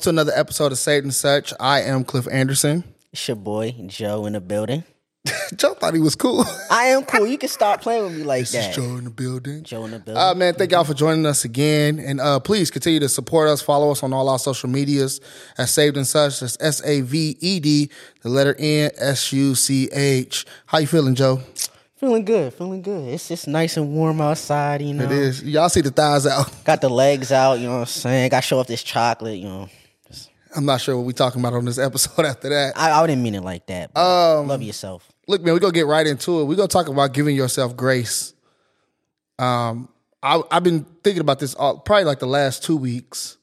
Saved and such. Welcome to another episode of Saved and Such. I am Cliff Anderson. It's your boy Joe in the building. Joe thought he was cool. I am cool. You can stop playing with me like this that. is Joe in the building. Joe in the building. Uh, man, thank y'all for joining us again. And uh, please continue to support us. Follow us on all our social medias at Saved and Such. That's S A V E D, the letter N S U C H. How you feeling, Joe? feeling good. Feeling good. It's just nice and warm outside. You know. It is. Y'all see the thighs out. Got the legs out. You know what I'm saying. Got to show off this chocolate. You know. I'm not sure what we're talking about on this episode after that. I, I didn't mean it like that. Um, love yourself. Look, man, we're gonna get right into it. We're gonna talk about giving yourself grace. Um, I, I've been thinking about this all, probably like the last two weeks.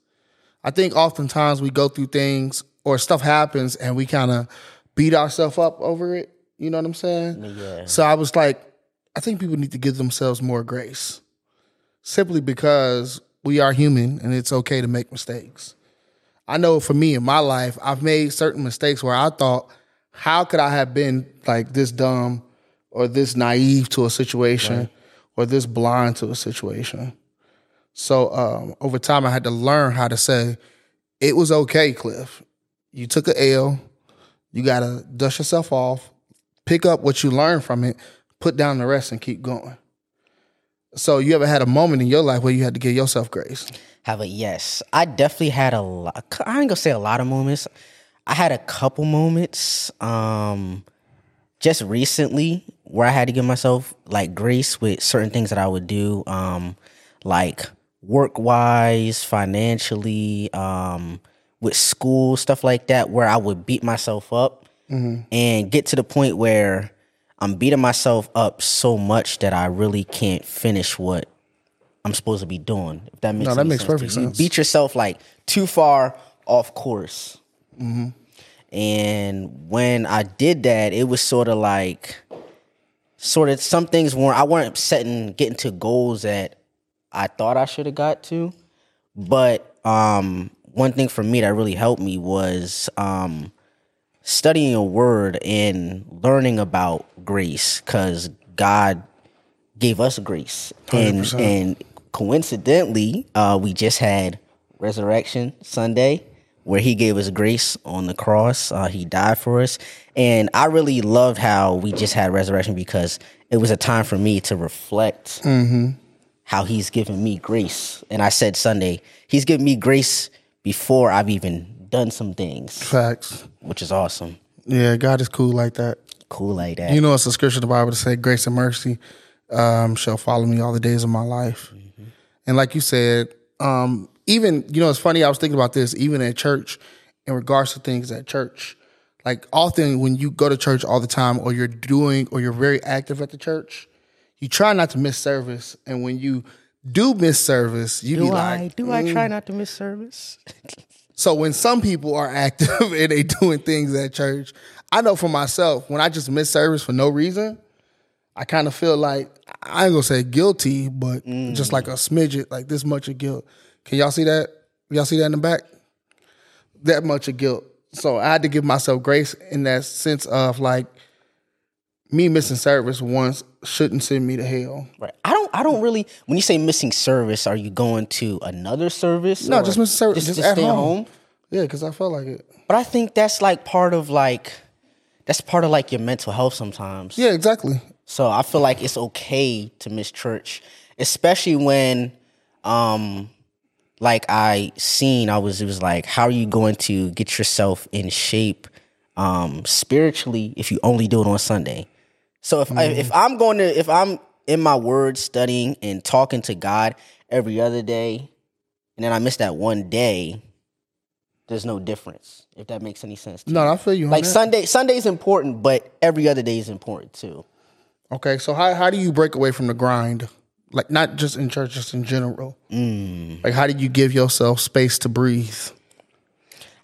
I think oftentimes we go through things or stuff happens and we kind of beat ourselves up over it. You know what I'm saying? Yeah. So I was like, I think people need to give themselves more grace, simply because we are human and it's okay to make mistakes. I know for me in my life, I've made certain mistakes where I thought, how could I have been like this dumb or this naive to a situation or this blind to a situation? So um, over time, I had to learn how to say, it was okay, Cliff. You took a L. You got to dust yourself off, pick up what you learned from it, put down the rest, and keep going. So you ever had a moment in your life where you had to give yourself grace? Have a yes. I definitely had a lot. I ain't gonna say a lot of moments. I had a couple moments. Um, just recently where I had to give myself like grace with certain things that I would do. Um, like work wise, financially, um, with school stuff like that, where I would beat myself up and get to the point where I'm beating myself up so much that I really can't finish what I'm supposed to be doing. If that makes No, that makes sense perfect you. Sense. beat yourself like too far off course. And when I did that, it was sort of like, sort of some things weren't. I weren't setting getting to goals that I thought I should have got to. But um, one thing for me that really helped me was um, studying a word and learning about grace, because God gave us grace, and 100%. and coincidentally, uh, we just had Resurrection Sunday, where He gave us grace on the cross. Uh, he died for us, and I really loved how we just had Resurrection because it was a time for me to reflect how He's given me grace. And I said Sunday, He's given me grace before I've even done some things, Facts. which is awesome. Yeah, God is cool like that. Cool like that. You know, it's a scripture in the Bible to say, "Grace and mercy um, shall follow me all the days of my life." And like you said, um, even you know, it's funny. I was thinking about this, even at church, in regards to things at church. Like often when you go to church all the time, or you're doing, or you're very active at the church, you try not to miss service. And when you do miss service, you be do like, I do I try not to miss service? so when some people are active and they doing things at church, I know for myself, when I just miss service for no reason, I kind of feel like I ain't gonna say guilty, but just like a mm. smidget, like this much of guilt. Can y'all see that? Y'all see that in the back? That much of guilt. So I had to give myself grace in that sense of like me missing service once shouldn't send me to hell. Right. I don't. I don't really. When you say missing service, are you going to another service? No, just missing service, just, at stay home. Yeah, because I felt like it. But I think that's like part of like that's part of like your mental health sometimes. Yeah, exactly. So I feel like it's okay to miss church, especially when, um, like I seen, I was it was like, how are you going to get yourself in shape, um, spiritually if you only do it on Sunday? So if I, if I'm going to if I'm in my word studying and talking to God every other day, and then I miss that one day, there's no difference. If that makes any sense. To No, you. I feel you. on like that. Sunday Sunday's important, but every other day is important too. Okay, so how how do you break away from the grind? Like not just in church, just in general. Mm. Like how do you give yourself space to breathe?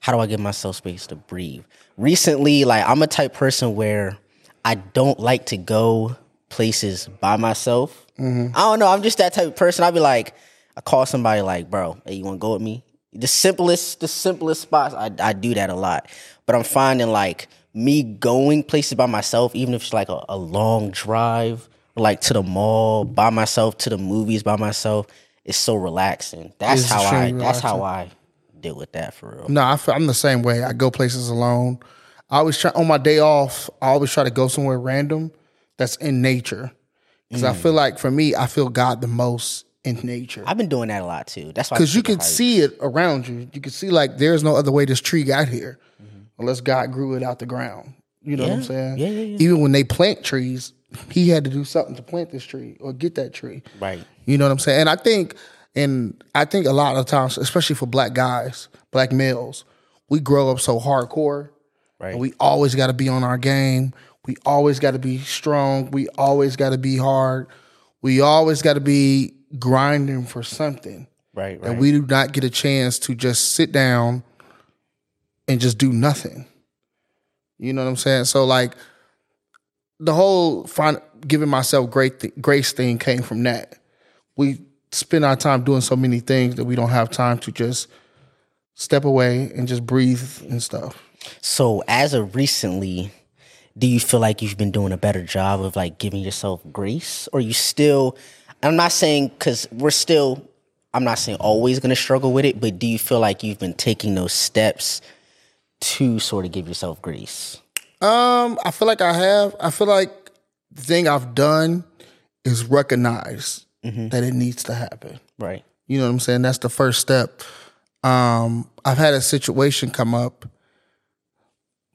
how do I give myself space to breathe? Recently, like I'm a type person where I don't like to go places by myself. Mm-hmm. I don't know. I'm just that type of person. I'd be like, I call somebody like, bro, hey, you want to go with me? The simplest, the simplest spots. I I do that a lot, but I'm finding like me going places by myself, even if it's like a, a long drive, like to the mall by myself, to the movies by myself. it's so relaxing. That's It's how I. extremely That's how I deal with that for real. No, I feel, I'm the same way. I go places alone. I always try on my day off. I always try to go somewhere random that's in nature because Mm. I feel like for me, I feel God the most in nature I've been doing that a lot too. That's why. Because you can hike. see it around you. You can see like there's no other way this tree got here. Unless God grew it out the ground. You know what I'm saying? Yeah, yeah, yeah. Even when they plant trees, He had to do something to plant this tree or get that tree. Right. You know what I'm saying? And I think, and I think a lot of times, especially for black guys, black males, we grow up so hardcore. Right. And we always got to be on our game. We always got to be strong. We always got to be hard. We always got to be grinding for something. Right. Right. And we do not get a chance to just sit down and just do nothing. You know what I'm saying? So like the whole giving myself great th- grace thing came from that. We spend our time doing so many things that we don't have time to just step away and just breathe and stuff. So, as of recently, do you feel like you've been doing a better job of like giving yourself grace, or you still? I'm not saying because we're still. I'm not saying always going to struggle with it, but do you feel like you've been taking those steps to sort of give yourself grace? Um, I feel like I have. I feel like the thing I've done is recognize that it needs to happen. Right. You know what I'm saying? That's the first step. Um, I've had a situation come up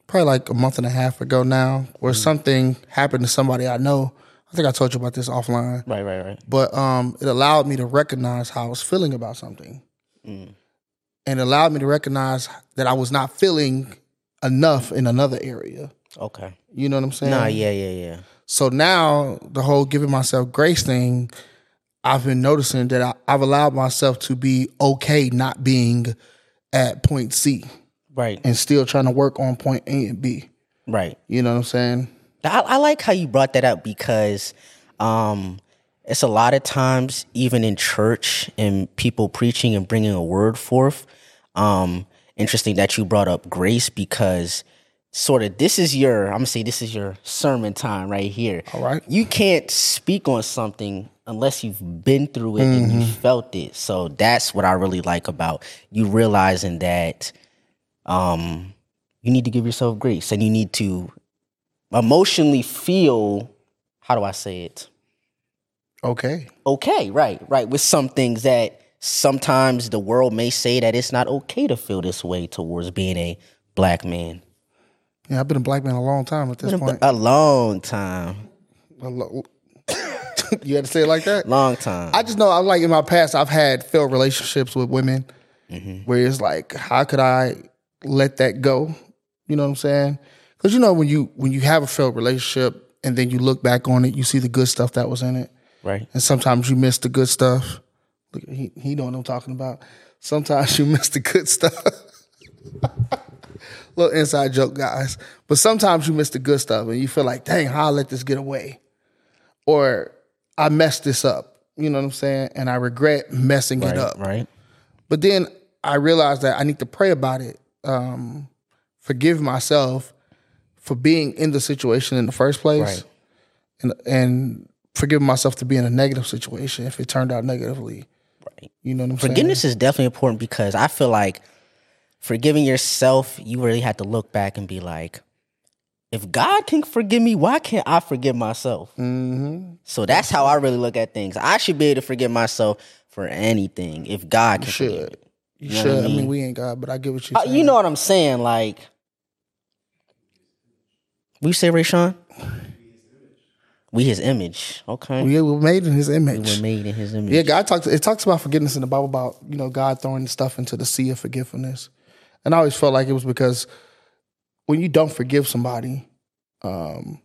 probably like a month and a half ago now where something happened to somebody I know. I think I told you about this offline. Right. Right. Right. But um, it allowed me to recognize how I was feeling about something. And allowed me to recognize that I was not feeling enough in another area. Okay. You know what I'm saying? Nah. Yeah. Yeah. Yeah. So now the whole giving myself grace thing, I've been noticing that I, I've allowed myself to be okay not being at point C Right. and still trying to work on point A and B. Right. You know what I'm saying? I, I like how you brought that up because um, it's a lot of times, even in church and people preaching and bringing a word forth. Um, interesting that you brought up grace because sort of this is your, I'm gonna say this is your sermon time right here. All right. You can't speak on something unless you've been through it and you felt it. So that's what I really like about you realizing that um, you need to give yourself grace and you need to emotionally feel how do I say it? Okay. Okay, right, right. With some things that sometimes the world may say that it's not okay to feel this way towards being a black man. Yeah, I've been a black man a long time at this point. A long time. A lo- you had to say it like that? Long time. I just know I'm like in my past I've had failed relationships with women Mm-hmm. where it's like how could I let that go? You know what I'm saying? Cuz you know when you when you have a failed relationship and then you look back on it, you see the good stuff that was in it. Right. And sometimes you miss the good stuff. Look, he he know what I'm talking about. Sometimes you miss the good stuff. Little inside joke, guys. But sometimes you miss the good stuff and you feel like, dang, how I let this get away? Or I messed this up. You know what I'm saying? And I regret messing Right. it up. Right. But then I realized that I need to pray about it. Um, forgive myself for being in the situation in the first place. Right. And and forgive myself to be in a negative situation if it turned out negatively. Right. You know what I'm saying? Forgiveness is definitely important because I feel like forgiving yourself, you really have to look back and be like, if God can forgive me, why can't I forgive myself? Mm-hmm. So that's how I really look at things. I should be able to forgive myself for anything if God can forgive should. You, You know should. I I mean? we ain't God, but I get what you're Uh, you know what I'm saying? Like, we you say, Rayshawn? We his image. Okay. we were made in His image. We're made in his image. Yeah, God talks. It talks about forgiveness in the Bible about you know God throwing the stuff into the sea of forgiveness, and I always felt like it was because when you don't forgive somebody, um,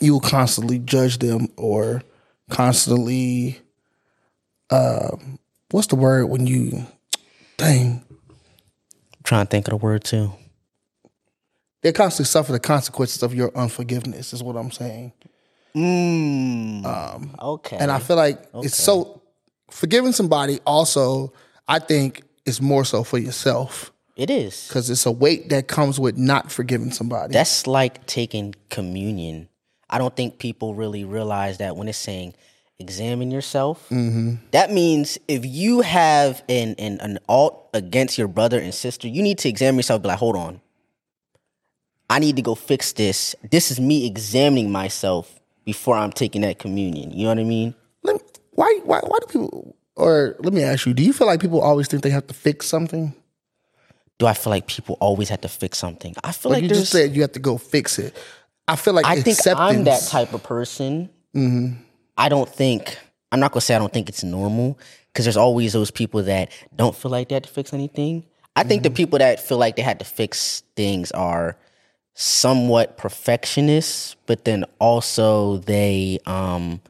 you will constantly judge them or constantly, um, what's the word when you, dang, trying to think of the word too. they constantly suffer the consequences of your unforgiveness. Is what I'm saying. Mm. Um, okay. And I feel like it's so forgiving somebody also, I think, is more so for yourself it is. because it's a weight that comes with not forgiving somebody. That's like taking communion. I don't think people really realize that when it's saying examine yourself. That means if you have an, an an alt against your brother and sister, you need to examine yourself. Be like, hold on, I need to go fix this. This is me examining myself before I'm taking that communion. You know what I mean? Let me- why, why, why do people? Or let me ask you: Do you feel like people always think they have to fix something? Do I feel like people always have to fix something? I feel Like like you just said, you have to go fix it. I feel like I think. I'm that type of person. Mm-hmm. I don't think I'm not gonna say I don't think it's normal because there's always those people that don't feel like they had to fix anything. I think the mm-hmm. people that feel like they had to fix things are somewhat perfectionists, but then also they um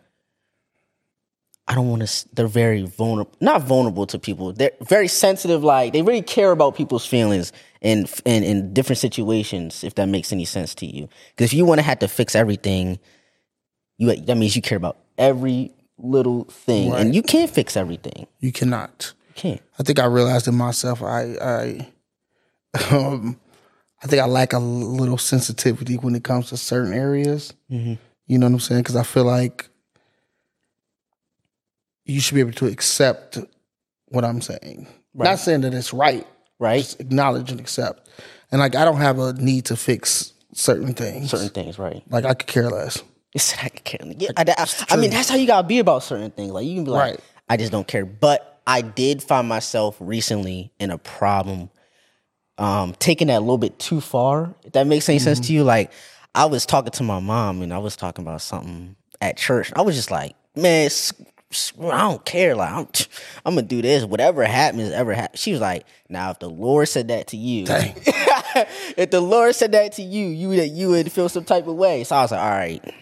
I don't want to. They're very vulnerable, not vulnerable to people. They're very sensitive. Like they really care about people's feelings in in, in different situations. If that makes any sense to you, because if you want to have to fix everything, you that means you care about every little thing, and you can't fix everything. You cannot. You can't. I think I realized in myself, I, I, um, I think I lack a little sensitivity when it comes to certain areas. Mm-hmm. You know what I'm saying? Because I feel like you should be able to accept what I'm saying. Not saying that it's right. Right. Just acknowledge and accept. And like, I don't have a need to fix certain things. Certain things, right? Like, I could care less. You said I could care. Yeah, I, I- I mean, that's how you gotta be about certain things. Like you can be like, Right. I just don't care. But I did find myself recently in a problem, um, taking that a little bit too far. If that makes any sense to you, like I was talking to my mom and I was talking about something at church. I was just like, man, I don't care. Like I'm, I'm gonna do this. Whatever happens, ever happens. She was like, now if the Lord said that to you, if the Lord said that to you, you that you would feel some type of way. So I was like, all right,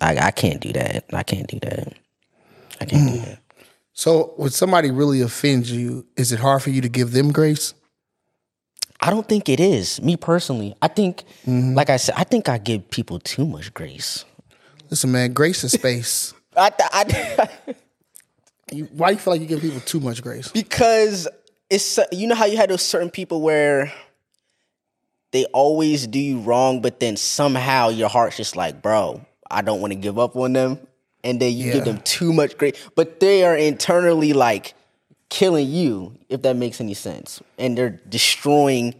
I, I can't do that. I can't do that. I can't do that. So, when somebody really offends you, is it hard for you to give them grace? I don't think it is. Me personally, I think, mm-hmm. like I said, I think I give people too much grace. Listen, man, grace is space. I, I, You- Why do you feel like you give people too much grace? because it's uh, you know how you had those certain people where they always do you wrong, but then somehow your heart's just like, bro, I don't want to give up on them, and then you Yeah. give them too much grace, but they are internally like killing you, if that makes any sense, and they're destroying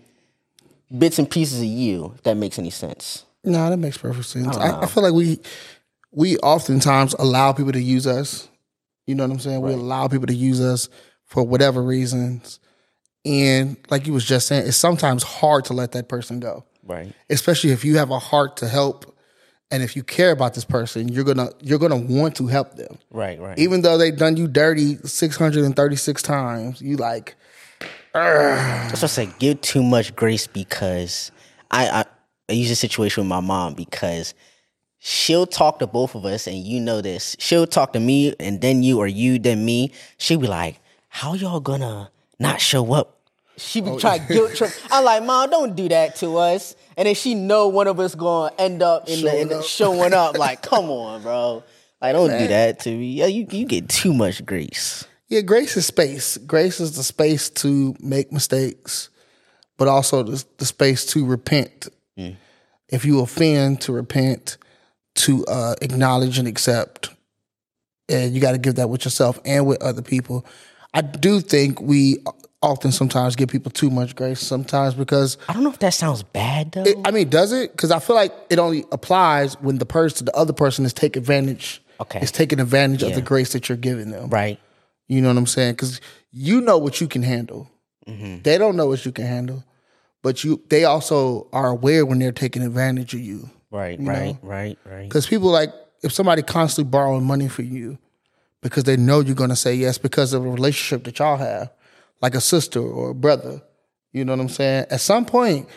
bits and pieces of you, if that makes any sense. No, that makes perfect sense. I, I feel like we we oftentimes allow people to use us. You know what I'm saying? We allow people to use us for whatever reasons. And like you was just saying, it's sometimes hard to let that person go. Right. Especially if you have a heart to help and if you care about this person, you're gonna you're gonna want to help them. Right. Right. Even though they've done you dirty 636 times, you like That's what I say. Give too much grace because I, I I use a situation with my mom because she'll talk to both of us, and you know this. She'll talk to me, and then you, or you, then me. She'll be like, "How y'all gonna not show up?" She be trying to guilt trip. I'm like, "Mom, don't do that to us." And then she know one of us gonna end up in the, in the showing up. Like, come on, bro. Like, don't do that to me. Yeah, you you get too much grace. Yeah, grace is space. Grace is the space to make mistakes, but also the, the space to repent. If you offend, to repent, to uh, acknowledge and accept. And you got to give that with yourself and with other people. I do think we often sometimes give people too much grace sometimes because I don't know if that sounds bad though. it, I mean, does it? Because I feel like it only applies when the person, the other person, is taking advantage. Okay. is taking advantage of the grace that you're giving them. right. You know what I'm saying? Because you know what you can handle. Mm-hmm. They don't know what you can handle, but you they also are aware when they're taking advantage of you. Right, right, right, right. Because people like if somebody constantly borrowing money for you because they know you're gonna say yes because of a relationship that y'all have, like a sister or a brother. You know what I'm saying? At some point,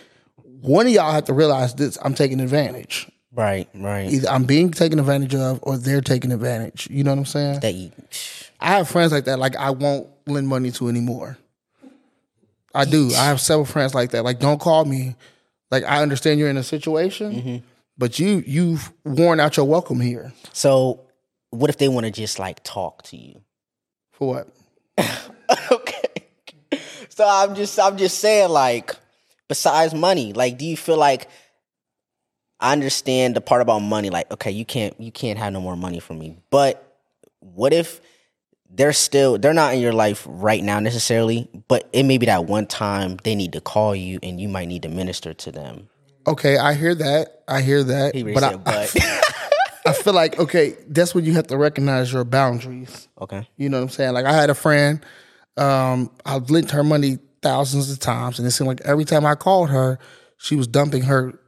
one of y'all have to realize this: I'm taking advantage. Right, right. Either I'm being taken advantage of, or they're taking advantage. You know what I'm saying? That you, I have friends like that. Like I won't lend money to anymore. I do. I have several friends like that. Like don't call me. Like I understand you're in a situation, mm-hmm. but you you've worn out your welcome here. so what if they want to just like talk to you? For what? okay. So I'm just I'm just saying like besides money, like do you feel like I understand the part about money like okay, you can't you can't have no more money from me. But what if they're still they're not in your life right now necessarily, but it may be that one time they need to call you and you might need to minister to them. Okay, I hear that. I hear that. He but I, but I feel like okay, that's when you have to recognize your boundaries. okay, You know what I'm saying? Like I had a friend, um, I've lent her money thousands of times, and it seemed like every time I called her, she was dumping her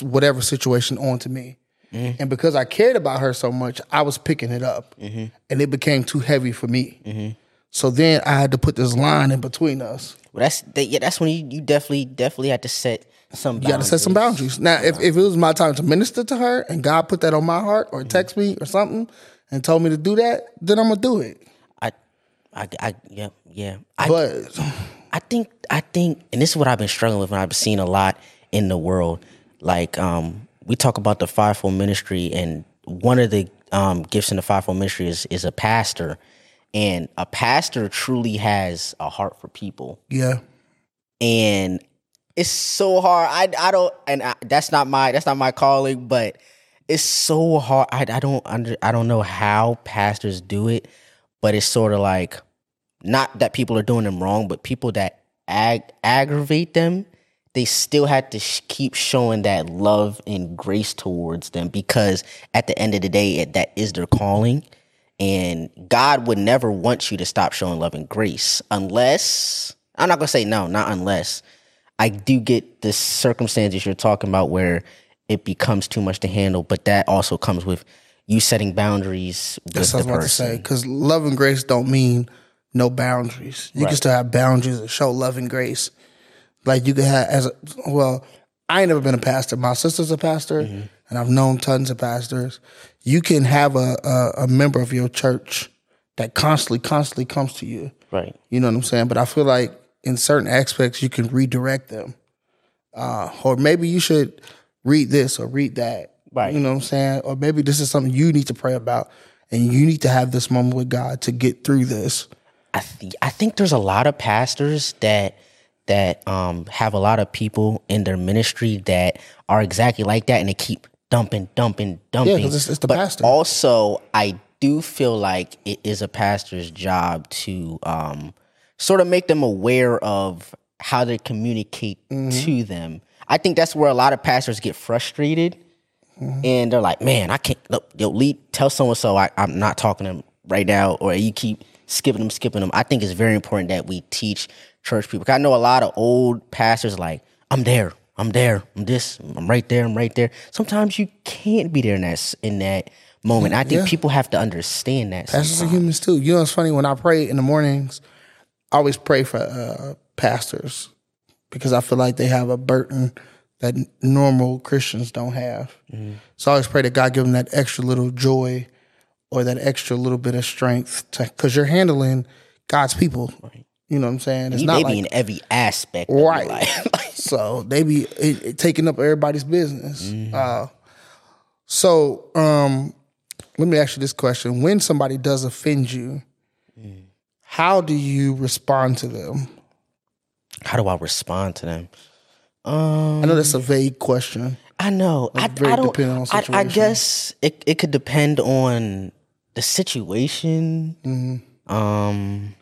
whatever situation onto me. Mm-hmm. And because I cared about her so much, I was picking it up, mm-hmm. and it became too heavy for me. Mm-hmm. So then I had to put this line in between us. well that's that, yeah, that's when you, you definitely definitely have to set some. You got to set some boundaries. Now, if, if it was my time to minister to her, and God put that on my heart, or text me or something, and told me to do that, then I'm gonna do it. I, I, I, yeah, yeah. I, But I think I think and this is what I've been struggling with and I've seen a lot in the world. Like um we talk about the fivefold ministry and one of the um gifts in the fivefold ministry is is a pastor. And a pastor truly has a heart for people. yeah, And it's so hard. I I don't and I, that's not my that's not my calling, but it's so hard. I I don't under I don't know how pastors do it, but it's sort of like not that people are doing them wrong, but people that ag- aggravate them, they still had to sh- keep showing that love and grace towards them because at the end of the day, it, that is their calling. And God would never want you to stop showing love and grace unless, I'm not going to say no, not unless. I do get the circumstances you're talking about where it becomes too much to handle, but that also comes with you setting boundaries with That's the what I was about to say. Because love and grace don't mean no boundaries. You can still have boundaries and show love and grace. Like you can have as a well. I ain't never been a pastor. My sister's a pastor, and I've known tons of pastors. You can have a, a a member of your church that constantly, constantly comes to you. Right. You know what I'm saying? But I feel like in certain aspects you can redirect them, uh, or maybe you should read this or read that. Right. You know what I'm saying? Or maybe this is something you need to pray about, and you need to have this moment with God to get through this. I th- I think there's a lot of pastors that that um have a lot of people in their ministry that are exactly like that, and they keep dumping, dumping, dumping. 'cause it's- it's the but pastor. Also, I do feel like it is a pastor's job to um sort of make them aware of how to communicate Mm-hmm. to them. I think that's where a lot of pastors get frustrated Mm-hmm. and they're like, "Man, I can't." Look, yo, lead, tell so and so I'm not talking to them right now, or you keep skipping them, skipping them. I think it's very important that we teach church people. I know a lot of old pastors like, "I'm there, I'm there, I'm this, I'm right there, I'm right there." Sometimes you can't be there in that in that moment. I think Yeah. people have to understand that. Pastors are humans too. You know, it's funny when I pray in the mornings. I always pray for uh, pastors because I feel like they have a burden that normal Christians don't have. So I always pray that God give them that extra little joy or that extra little bit of strength because you're handling God's people. You know what I'm saying? It's You not may like be in every aspect, of right. life. so they be it, it taking up everybody's business. Uh, so um, let me ask you this question: When somebody does offend you, how do you respond to them? how do I respond to them? Um, I know that's a vague question. I know. I, very I don't. I, I guess it it could depend on the situation. Mm-hmm. Um,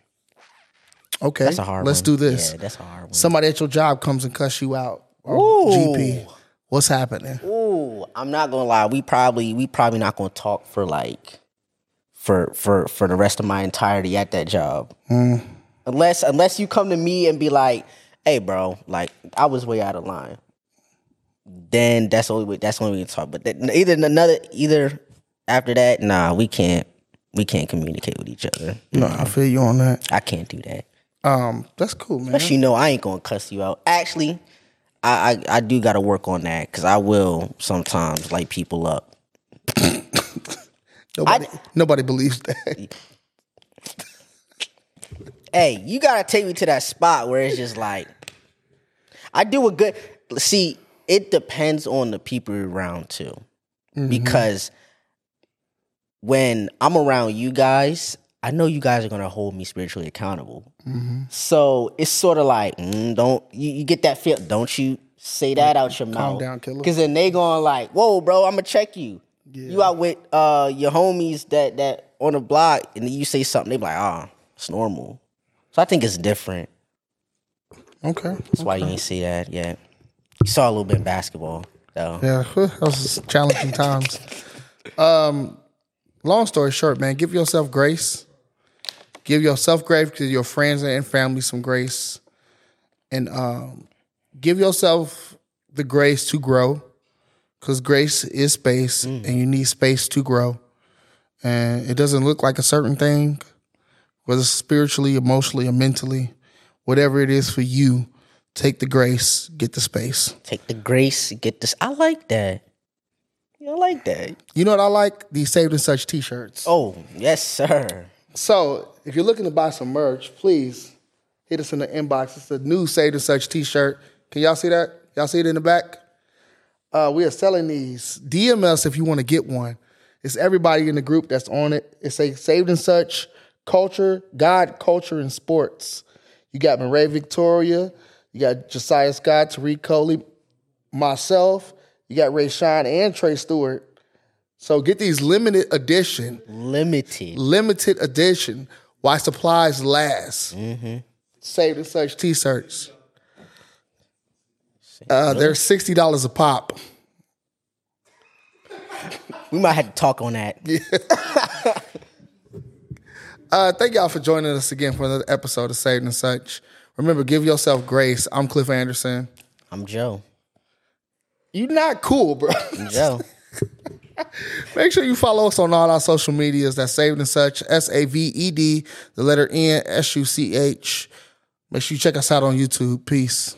Okay, that's a hard. let's one. do this. Yeah, that's a hard one. Somebody at your job comes and cuss you out. Ooh. GP, what's happening? Ooh, I'm not gonna lie. We probably we probably not gonna talk for like for for for the rest of my entirety at that job. Mm. Unless unless you come to me and be like, "Hey, bro, like I was way out of line." Then that's the only way. That's the only way we can talk. But then either another either after that, nah, we can't we can't communicate with each other. No, I feel you on that. I can't do that. Um, that's cool, man. But you know, I ain't gonna cuss you out. Actually, I I, I do got to work on that because I will sometimes light people up. Nobody, nobody believes that. Hey, you gotta take me to that spot where it's just like I do a good. See, it depends on the people around too, because when I'm around you guys, I know you guys are gonna hold me spiritually accountable. So it's sort of like, mm, don't you, you get that feel? Don't you say that out your mouth? down, killer. Because then they going like, "Whoa, bro, I'm gonna check you. You out with uh, your homies that that on the block and then you say something, they be like, ah, it's normal. So I think it's different. Okay. That's why you ain't see that yet. You saw a little bit in basketball, though. Yeah, that was challenging times. Um, long story short, man, give yourself grace. Give yourself grace, give your friends and family some grace, and um, give yourself the grace to grow, because grace is space, and you need space to grow. And it doesn't look like a certain thing, whether spiritually, emotionally, or mentally, whatever it is for you. Take the grace, get the space. Take the grace, get this. I like that. Yeah, I like that. You know what I like? These saved and such T-shirts. Oh, yes, sir. So if you're looking to buy some merch, please hit us in the inbox. It's a new Saved and Such T-shirt. Can y'all see that? Y'all see it in the back? Uh, we are selling these. DM us if you want to get one. It's everybody in the group that's on it. It's a Saved and Such culture, God, culture, and sports. You got Marae Victoria. You got Josiah Scott, Tariq Coley, myself. You got Ray Shine and Trey Stewart. So get these limited edition Limited. limited edition while supplies last. Saved and such t-shirts. Uh, they're sixty dollars a pop. We might have to talk on that. Uh, thank y'all for joining us again for another episode of Saved and Such. Remember, give yourself grace. I'm Cliff Anderson. I'm Joe. You not cool, bro. I'm Make sure you follow us on all our social medias. That's Saved and Such. S A V E D, the letter N S U C H. Make sure you check us out on YouTube. Peace.